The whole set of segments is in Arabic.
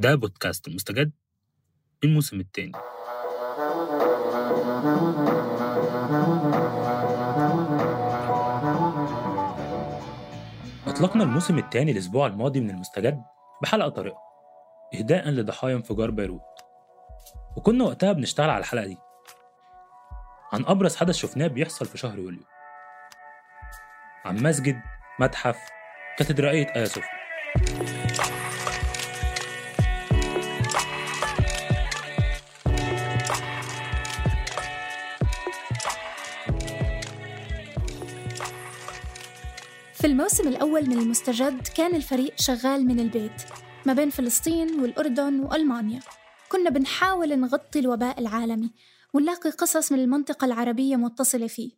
ده بودكاست مستجد الموسم الثاني أطلقنا الموسم الثاني الأسبوع الماضي من المستجد بحلقة طارئة إهداء لضحايا انفجار بيروت. وكنا وقتها بنشتغل على الحلقة دي. عن أبرز حدث شفناه بيحصل في شهر يوليو. عن مسجد متحف كاتدرائية آيا صوفيا في الموسم الأول من المستجد كان الفريق شغال من البيت ما بين فلسطين والأردن وألمانيا. كنا بنحاول نغطي الوباء العالمي ونلاقي قصص من المنطقة العربية متصلة فيه.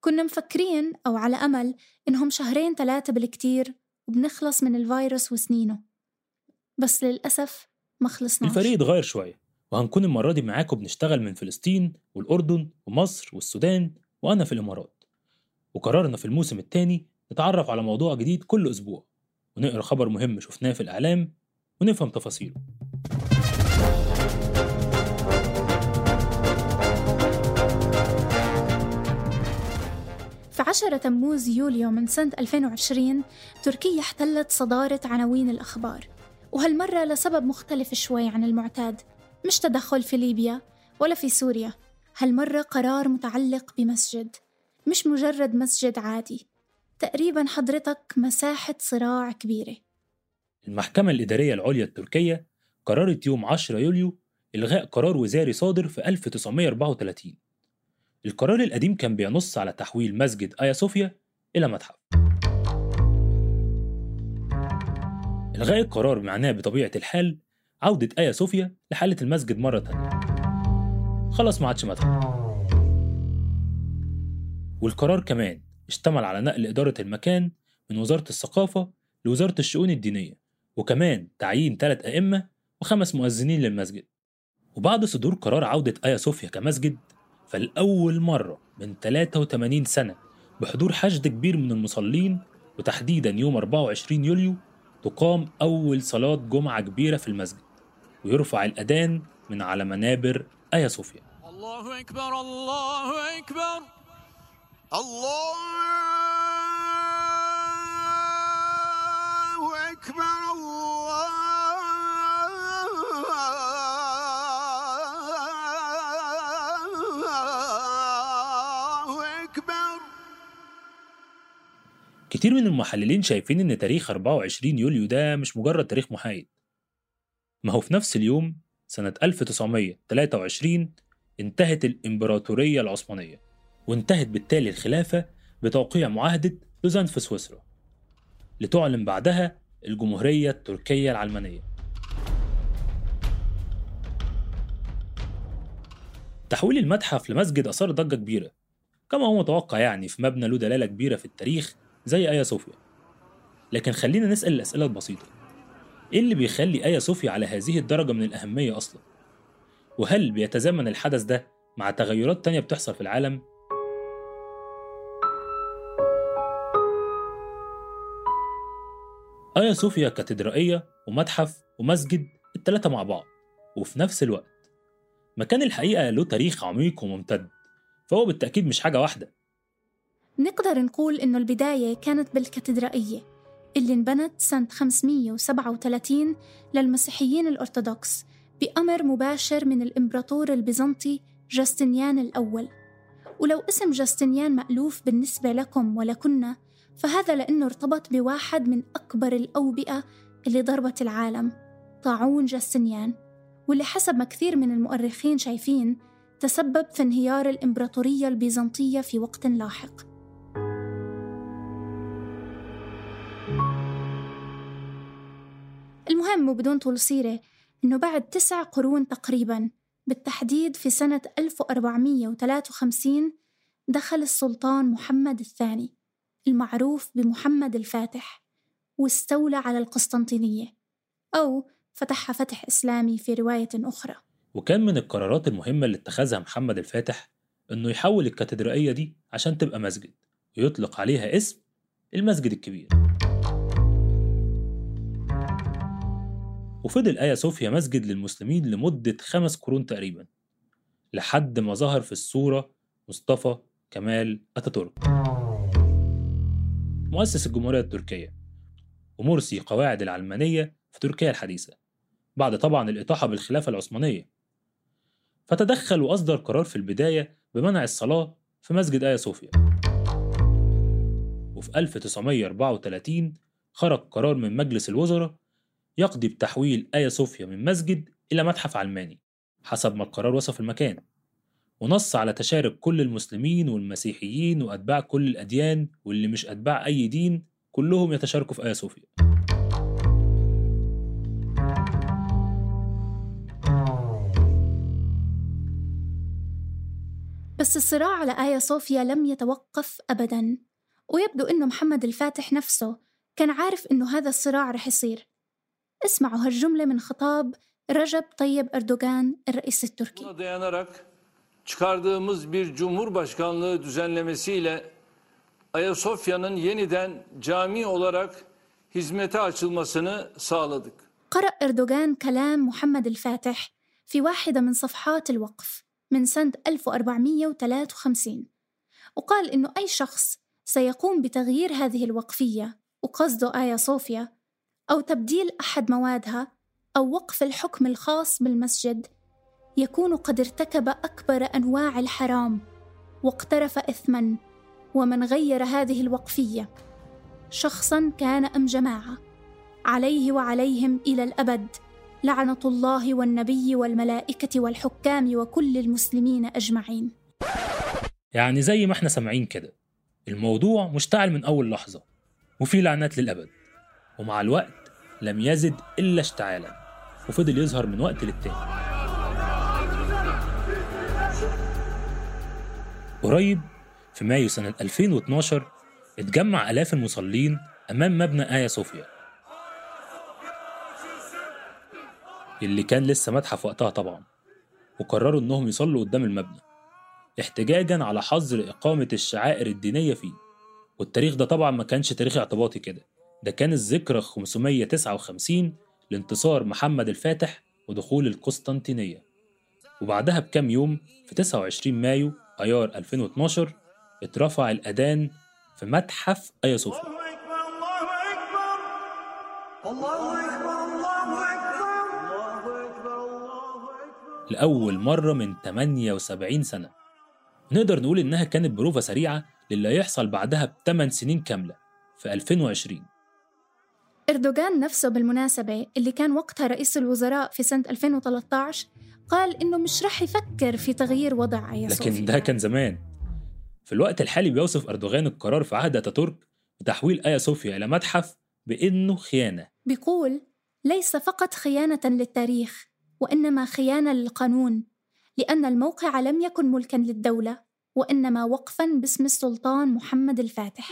كنا مفكرين أو على أمل إنهم شهرين ثلاثة بالكتير وبنخلص من الفيروس وسنينه. بس للأسف ما خلصناش. الفريق اتغير شوية وهنكون المرة دي معاكم بنشتغل من فلسطين والأردن ومصر والسودان وأنا في الإمارات. وقررنا في الموسم الثاني نتعرف على موضوع جديد كل أسبوع ونقرأ خبر مهم شفناه في الإعلام ونفهم تفاصيله. في 10 تموز يوليو من سنة 2020 تركيا احتلت صدارة عناوين الأخبار وهالمرة لسبب مختلف شوي عن المعتاد مش تدخل في ليبيا ولا في سوريا هالمرة قرار متعلق بمسجد مش مجرد مسجد عادي. تقريبا حضرتك مساحة صراع كبيرة. المحكمة الإدارية العليا التركية قررت يوم 10 يوليو إلغاء قرار وزاري صادر في 1934 القرار القديم كان بينص على تحويل مسجد آيا صوفيا إلى متحف. إلغاء القرار معناه بطبيعة الحال عودة آيا صوفيا لحالة المسجد مرة تانية. خلاص ما عادش متحف. والقرار كمان اشتمل على نقل إدارة المكان من وزارة الثقافة لوزارة الشؤون الدينية وكمان تعيين ثلاث أئمة وخمس مؤذنين للمسجد. وبعد صدور قرار عودة آيا صوفيا كمسجد فلأول مرة من 83 سنة بحضور حشد كبير من المصلين وتحديدا يوم 24 يوليو تقام أول صلاة جمعة كبيرة في المسجد ويرفع الأذان من على منابر آيا صوفيا الله أكبر الله أكبر. الله أكبر الله أكبر. كتير من المحللين شايفين إن تاريخ 24 يوليو ده مش مجرد تاريخ محايد. ما هو في نفس اليوم سنة 1923 انتهت الإمبراطورية العثمانية. وانتهت بالتالي الخلافة بتوقيع معاهدة لوزان في سويسرا لتعلن بعدها الجمهورية التركية العلمانية تحويل المتحف لمسجد أثار ضجة كبيرة كما هو متوقع يعني في مبنى له دلالة كبيرة في التاريخ زي آيا صوفيا لكن خلينا نسأل الأسئلة البسيطة إيه اللي بيخلي آيا صوفيا على هذه الدرجة من الأهمية أصلا؟ وهل بيتزامن الحدث ده مع تغيرات تانية بتحصل في العالم؟ آيا صوفيا كاتدرائية ومتحف ومسجد التلاتة مع بعض وفي نفس الوقت. مكان الحقيقة له تاريخ عميق وممتد فهو بالتأكيد مش حاجة واحدة. نقدر نقول إنه البداية كانت بالكاتدرائية اللي انبنت سنة 537 للمسيحيين الأرثوذكس بأمر مباشر من الإمبراطور البيزنطي جاستنيان الأول. ولو اسم جاستنيان مألوف بالنسبة لكم ولكنا فهذا لأنه ارتبط بواحد من أكبر الأوبئة اللي ضربت العالم طاعون جاستنيان واللي حسب ما كثير من المؤرخين شايفين تسبب في انهيار الإمبراطورية البيزنطية في وقت لاحق. المهم وبدون طول سيرة إنه بعد تسع قرون تقريباً بالتحديد في سنة 1453 دخل السلطان محمد الثاني. المعروف بمحمد الفاتح واستولى على القسطنطينية أو فتحها فتح إسلامي في رواية أخرى. وكان من القرارات المهمة اللي اتخذها محمد الفاتح إنه يحول الكاتدرائية دي عشان تبقى مسجد ويطلق عليها اسم المسجد الكبير. وفضل آيا صوفيا مسجد للمسلمين لمدة خمس قرون تقريبا لحد ما ظهر في الصورة مصطفى كمال أتاتورك. مؤسس الجمهورية التركية. ومرسي قواعد العلمانية في تركيا الحديثة بعد طبعا الإطاحة بالخلافة العثمانية. فتدخل وأصدر قرار في البداية بمنع الصلاة في مسجد آيا صوفيا وفي 1934 خرج قرار من مجلس الوزراء يقضي بتحويل آيا صوفيا من مسجد إلى متحف علماني حسب ما القرار وصف المكان. ونص على تشارك كل المسلمين والمسيحيين وأتباع كل الأديان واللي مش أتباع أي دين كلهم يتشاركوا في آيا صوفيا بس الصراع على آيا صوفيا لم يتوقف أبداً ويبدو أنه محمد الفاتح نفسه كان عارف أنه هذا الصراع رح يصير. اسمعوا هالجملة من خطاب رجب طيب أردوغان الرئيس التركي. Çıkardığımız bir cumhurbaşkanlığı düzenlemesiyle Ayasofya'nın yeniden cami olarak hizmete açılmasını sağladık. قرأ أردوغان كلام محمد الفاتح في واحدة من صفحات الوقف من سنة 1453 وقال إنه أي شخص سيقوم بتغيير هذه الوقفية وقصده آيا صوفيا أو تبديل أحد موادها أو وقف الحكم الخاص بالمسجد يكون قد ارتكب أكبر أنواع الحرام واقترف إثما ومن غير هذه الوقفية شخصا كان أم جماعة عليه وعليهم إلى الأبد لعنة الله والنبي والملائكة والحكام وكل المسلمين أجمعين. يعني زي ما إحنا سامعين كده الموضوع مشتعل من أول لحظة وفي لعنات للأبد ومع الوقت لم يزد إلا اشتعالا وفضل يظهر من وقت للتاني. قريب في مايو سنة 2012 اتجمع آلاف المصلين أمام مبنى آيا صوفيا. اللي كان لسه متحف وقتها طبعا وقرروا إنهم يصلوا قدام المبنى احتجاجا على حظر إقامة الشعائر الدينية فيه. والتاريخ ده طبعا ما كانش تاريخ اعتباطي كده ده كان الذكرى 559 لانتصار محمد الفاتح ودخول القسطنطينية. وبعدها بكام يوم في 29 مايو أيار 2012 اترفع الأذان في متحف آيا صوفيا. لأول مرة من 78 سنة. نقدر نقول إنها كانت بروفة سريعة للي هيحصل بعدها بثمان سنين كاملة في 2020 إردوغان نفسه بالمناسبة اللي كان وقتها رئيس الوزراء في سنة 2013 قال إنه مش رح يفكر في تغيير وضع آيا لكن صوفيا. ده كان زمان. في الوقت الحالي بيوصف أردوغان القرار في عهد أتاتورك بتحويل آيا صوفيا إلى متحف بإنه خيانة. بيقول ليس فقط خيانة للتاريخ وإنما خيانة للقانون لأن الموقع لم يكن ملكا للدولة وإنما وقفا باسم السلطان محمد الفاتح.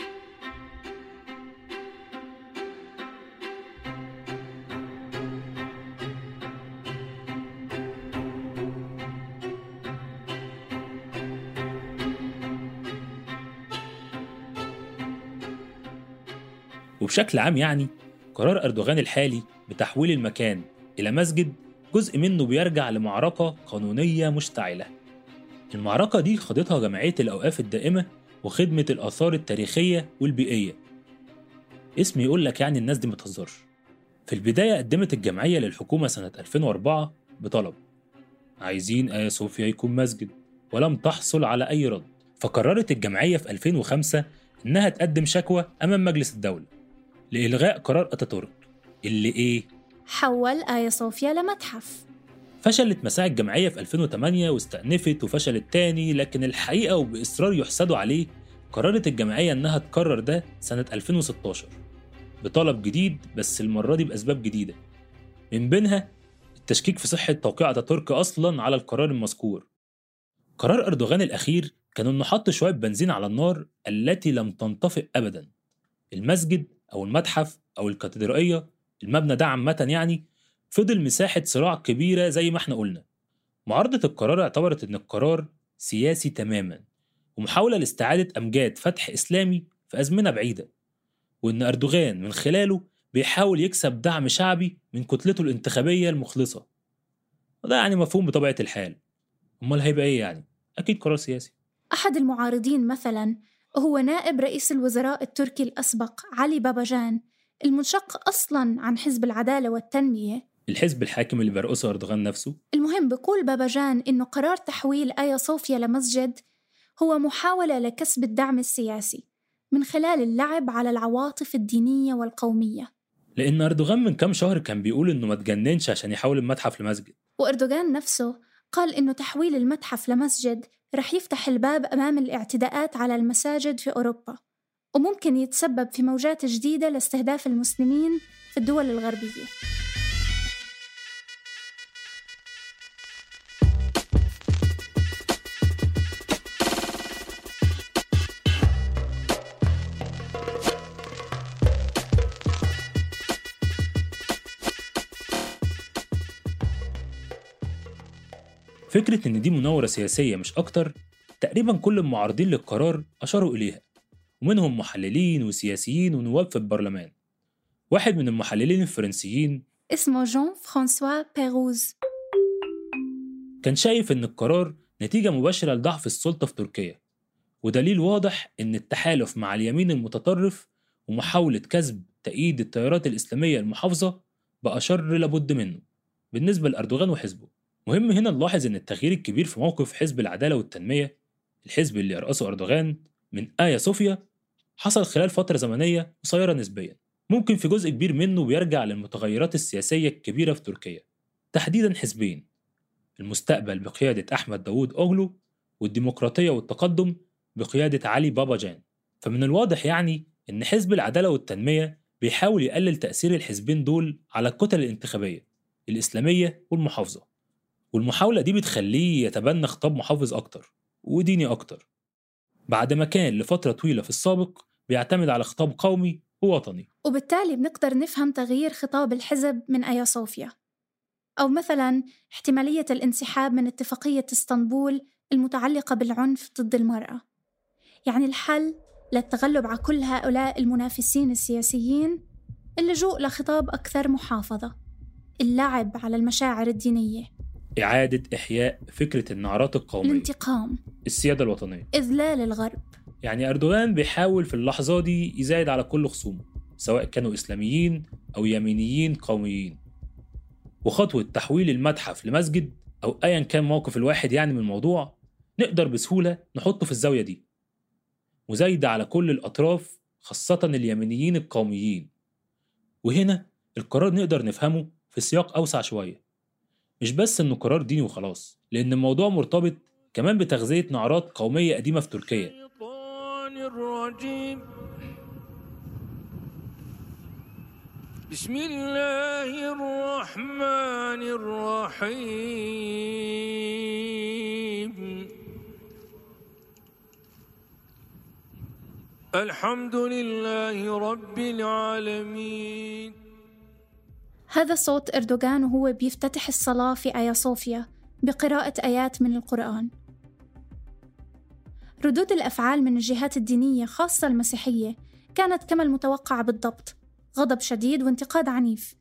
وبشكل عام يعني قرار أردوغان الحالي بتحويل المكان إلى مسجد جزء منه بيرجع لمعركة قانونية مشتعلة. المعركة دي خاضتها جمعية الأوقاف الدائمة وخدمة الآثار التاريخية والبيئية. اسم يقول لك يعني الناس دي ما تهزرش. في البداية قدمت الجمعية للحكومة سنة 2004 بطلب عايزين آيا صوفيا يكون مسجد ولم تحصل على أي رد. فقررت الجمعية في 2005 إنها تقدم شكوى أمام مجلس الدولة. لإلغاء قرار أتاتورك اللي إيه؟ حول آيا صوفيا لمتحف فشلت مساعي الجمعية في 2008 واستأنفت وفشلت تاني لكن الحقيقة وبإصرار يحسدوا عليه قررت الجمعية إنها تكرر ده سنة 2016 بطلب جديد بس المرة دي بأسباب جديدة. من بينها التشكيك في صحة توقيع أتاتورك أصلا على القرار المذكور. قرار أردوغان الأخير كان إنه حط شوية بنزين على النار التي لم تنطفئ أبدا. المسجد أو المتحف أو الكاتدرائية المبنى ده عامة يعني فضل مساحة صراع كبيرة زي ما إحنا قلنا. معارضة القرار اعتبرت إن القرار سياسي تماما ومحاولة لاستعادة أمجاد فتح إسلامي في أزمنة بعيدة وإن أردوغان من خلاله بيحاول يكسب دعم شعبي من كتلته الانتخابية المخلصة. وده يعني مفهوم بطبيعة الحال. أمال هيبقى إيه يعني؟ أكيد قرار سياسي. أحد المعارضين مثلا هو نائب رئيس الوزراء التركي الأسبق علي باباجان المنشق أصلا عن حزب العدالة والتنمية. الحزب الحاكم اللي بيرقصه أردوغان نفسه؟ المهم بقول باباجان إنه قرار تحويل آيا صوفيا لمسجد هو محاولة لكسب الدعم السياسي من خلال اللعب على العواطف الدينية والقومية. لأن أردوغان من كام شهر كان بيقول إنه ما تجننش عشان يحول المتحف لمسجد. وأردوغان نفسه قال إنه تحويل المتحف لمسجد رح يفتح الباب أمام الاعتداءات على المساجد في أوروبا وممكن يتسبب في موجات جديدة لاستهداف المسلمين في الدول الغربية. فكرة إن دي مناورة سياسية مش أكتر تقريبا كل المعارضين للقرار أشاروا إليها ومنهم محللين وسياسيين ونواب في البرلمان. واحد من المحللين الفرنسيين اسمه جون فرانسوا بيروز. كان شايف إن القرار نتيجة مباشرة لضعف السلطة في تركيا ودليل واضح إن التحالف مع اليمين المتطرف ومحاولة كسب تأييد التيارات الإسلامية المحافظة بقى شر لابد منه بالنسبة لأردوغان وحزبه. مهم هنا نلاحظ إن التغيير الكبير في موقف حزب العدالة والتنمية الحزب اللي يرأسه أردوغان من آيا صوفيا حصل خلال فترة زمنية قصيرة نسبيا. ممكن في جزء كبير منه بيرجع للمتغيرات السياسية الكبيرة في تركيا. تحديدا حزبين المستقبل بقيادة أحمد داوود أوغلو والديمقراطية والتقدم بقيادة علي بابا جان. فمن الواضح يعني إن حزب العدالة والتنمية بيحاول يقلل تأثير الحزبين دول على الكتل الانتخابية الإسلامية والمحافظة. والمحاولة دي بتخليه يتبنى خطاب محافظ أكتر وديني أكتر. بعد ما كان لفترة طويلة في السابق بيعتمد على خطاب قومي ووطني. وبالتالي بنقدر نفهم تغيير خطاب الحزب من آيا صوفيا. أو مثلا احتمالية الانسحاب من اتفاقية إسطنبول المتعلقة بالعنف ضد المرأة. يعني الحل للتغلب على كل هؤلاء المنافسين السياسيين اللجوء لخطاب أكثر محافظة. اللعب على المشاعر الدينية. إعادة إحياء فكرة النعرات القومية. الانتقام. السيادة الوطنية. إذلال الغرب. يعني أردوغان بيحاول في اللحظة دي يزايد على كل خصومه سواء كانوا إسلاميين أو يمينيين قوميين. وخطوة تحويل المتحف لمسجد أو أيا كان موقف الواحد يعني من الموضوع نقدر بسهولة نحطه في الزاوية دي. مزايدة على كل الأطراف خاصة اليمينيين القوميين. وهنا القرار نقدر نفهمه في سياق أوسع شوية. مش بس إنه قرار ديني وخلاص لأن الموضوع مرتبط كمان بتغذية نعرات قومية قديمة في تركيا. بسم الله الرحمن الرحيم. الحمد لله رب العالمين. هذا صوت أردوغان وهو بيفتتح الصلاة في آيا صوفيا بقراءة آيات من القرآن. ردود الأفعال من الجهات الدينية خاصة المسيحية كانت كما المتوقع بالضبط غضب شديد وانتقاد عنيف.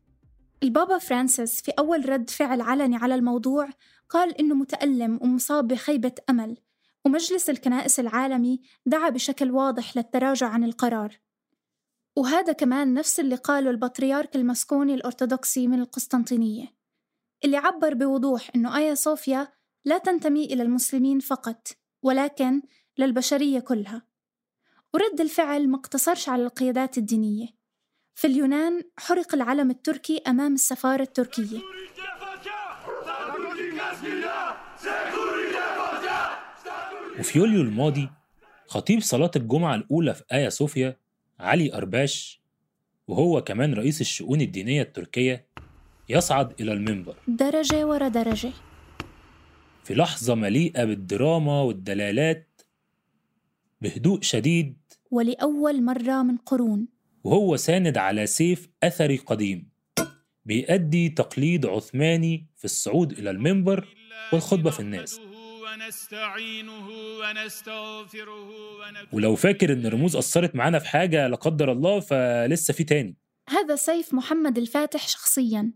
البابا فرانسيس في أول رد فعل علني على الموضوع قال إنه متألم ومصاب بخيبة أمل ومجلس الكنائس العالمي دعا بشكل واضح للتراجع عن القرار. وهذا كمان نفس اللي قاله البطريرك المسكوني الأرثوذكسي من القسطنطينية اللي عبر بوضوح أنه آيا صوفيا لا تنتمي إلى المسلمين فقط ولكن للبشرية كلها. ورد الفعل ما اقتصرش على القيادات الدينية. في اليونان حرق العلم التركي أمام السفارة التركية. وفي يوليو الماضي خطيب صلاة الجمعة الأولى في آيا صوفيا علي أرباش وهو كمان رئيس الشؤون الدينية التركية يصعد إلى المنبر. درجة ورا درجة. في لحظة مليئة بالدراما والدلالات بهدوء شديد ولأول مرة من قرون. وهو ساند على سيف أثري قديم بيأدي تقليد عثماني في الصعود إلى المنبر والخطبة في الناس. ونستعينه ونستغفره ولو فاكر إن الرموز أثرت معانا في حاجة لا قدر الله فلسه في تاني. هذا سيف محمد الفاتح شخصيا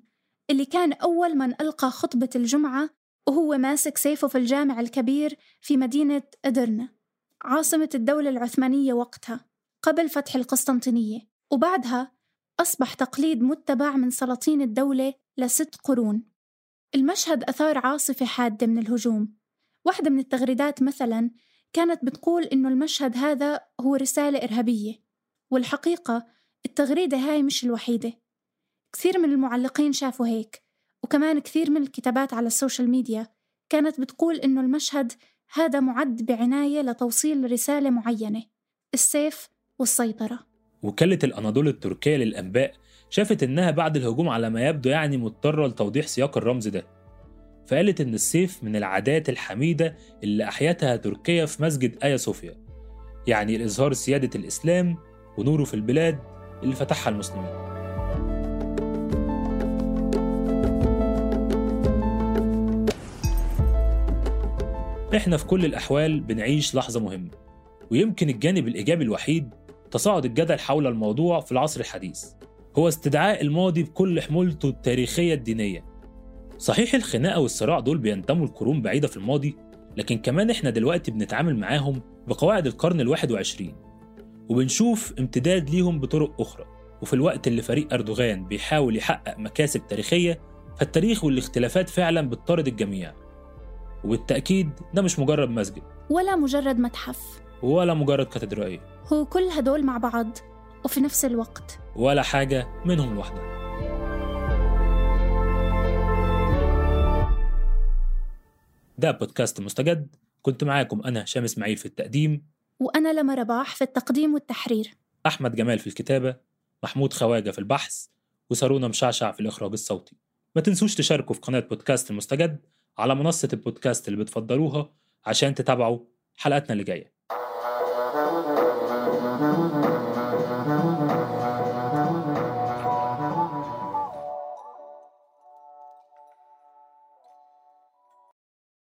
اللي كان أول من ألقى خطبة الجمعة وهو ماسك سيفه في الجامع الكبير في مدينة أدرنة عاصمة الدولة العثمانية وقتها قبل فتح القسطنطينية. وبعدها أصبح تقليد متبع من سلاطين الدولة لست قرون. المشهد أثار عاصفة حادة من الهجوم واحدة من التغريدات مثلا كانت بتقول إنه المشهد هذا هو رسالة إرهابية والحقيقة التغريدة هاي مش الوحيدة. كثير من المعلقين شافوا هيك وكمان كثير من الكتابات على ال social media كانت بتقول إنه المشهد هذا معد بعناية لتوصيل رسالة معينة السيف والسيطرة. وكالة الأناضول التركية للأنباء شافت إنها بعد الهجوم على ما يبدو يعني مضطرة لتوضيح سياق الرمز ده. فقالت إن السيف من العادات الحميدة اللي أحيتها تركيا في مسجد آيا صوفيا يعني الإظهار سيادة الإسلام ونوره في البلاد اللي فتحها المسلمين. إحنا في كل الأحوال بنعيش لحظة مهمة ويمكن الجانب الإيجابي الوحيد تصاعد الجدل حول الموضوع في العصر الحديث هو استدعاء الماضي بكل حمولته التاريخية الدينية. صحيح الخناقة والصراع دول بينتموا لقرون بعيدة في الماضي لكن كمان إحنا دلوقتي بنتعامل معاهم بقواعد القرن الواحد وعشرين وبنشوف امتداد ليهم بطرق أخرى. وفي الوقت اللي فريق أردوغان بيحاول يحقق مكاسب تاريخية فالتاريخ والاختلافات فعلا بتطارد الجميع. وبالتأكيد ده مش مجرد مسجد. ولا مجرد متحف. ولا مجرد كاتدرائية. هو كل هدول مع بعض وفي نفس الوقت. ولا حاجة منهم لوحدها. ده بودكاست مستجد. كنت معاكم أنا هشام إسماعيل في التقديم. وأنا لما رباح في التقديم والتحرير. أحمد جمال في الكتابة. محمود خواجة في البحث. وسارونا مشعشع في الإخراج الصوتي. ما تنسوش تشاركوا في قناة بودكاست المستجد على منصة البودكاست اللي بتفضلوها عشان تتابعوا حلقاتنا اللي جاية.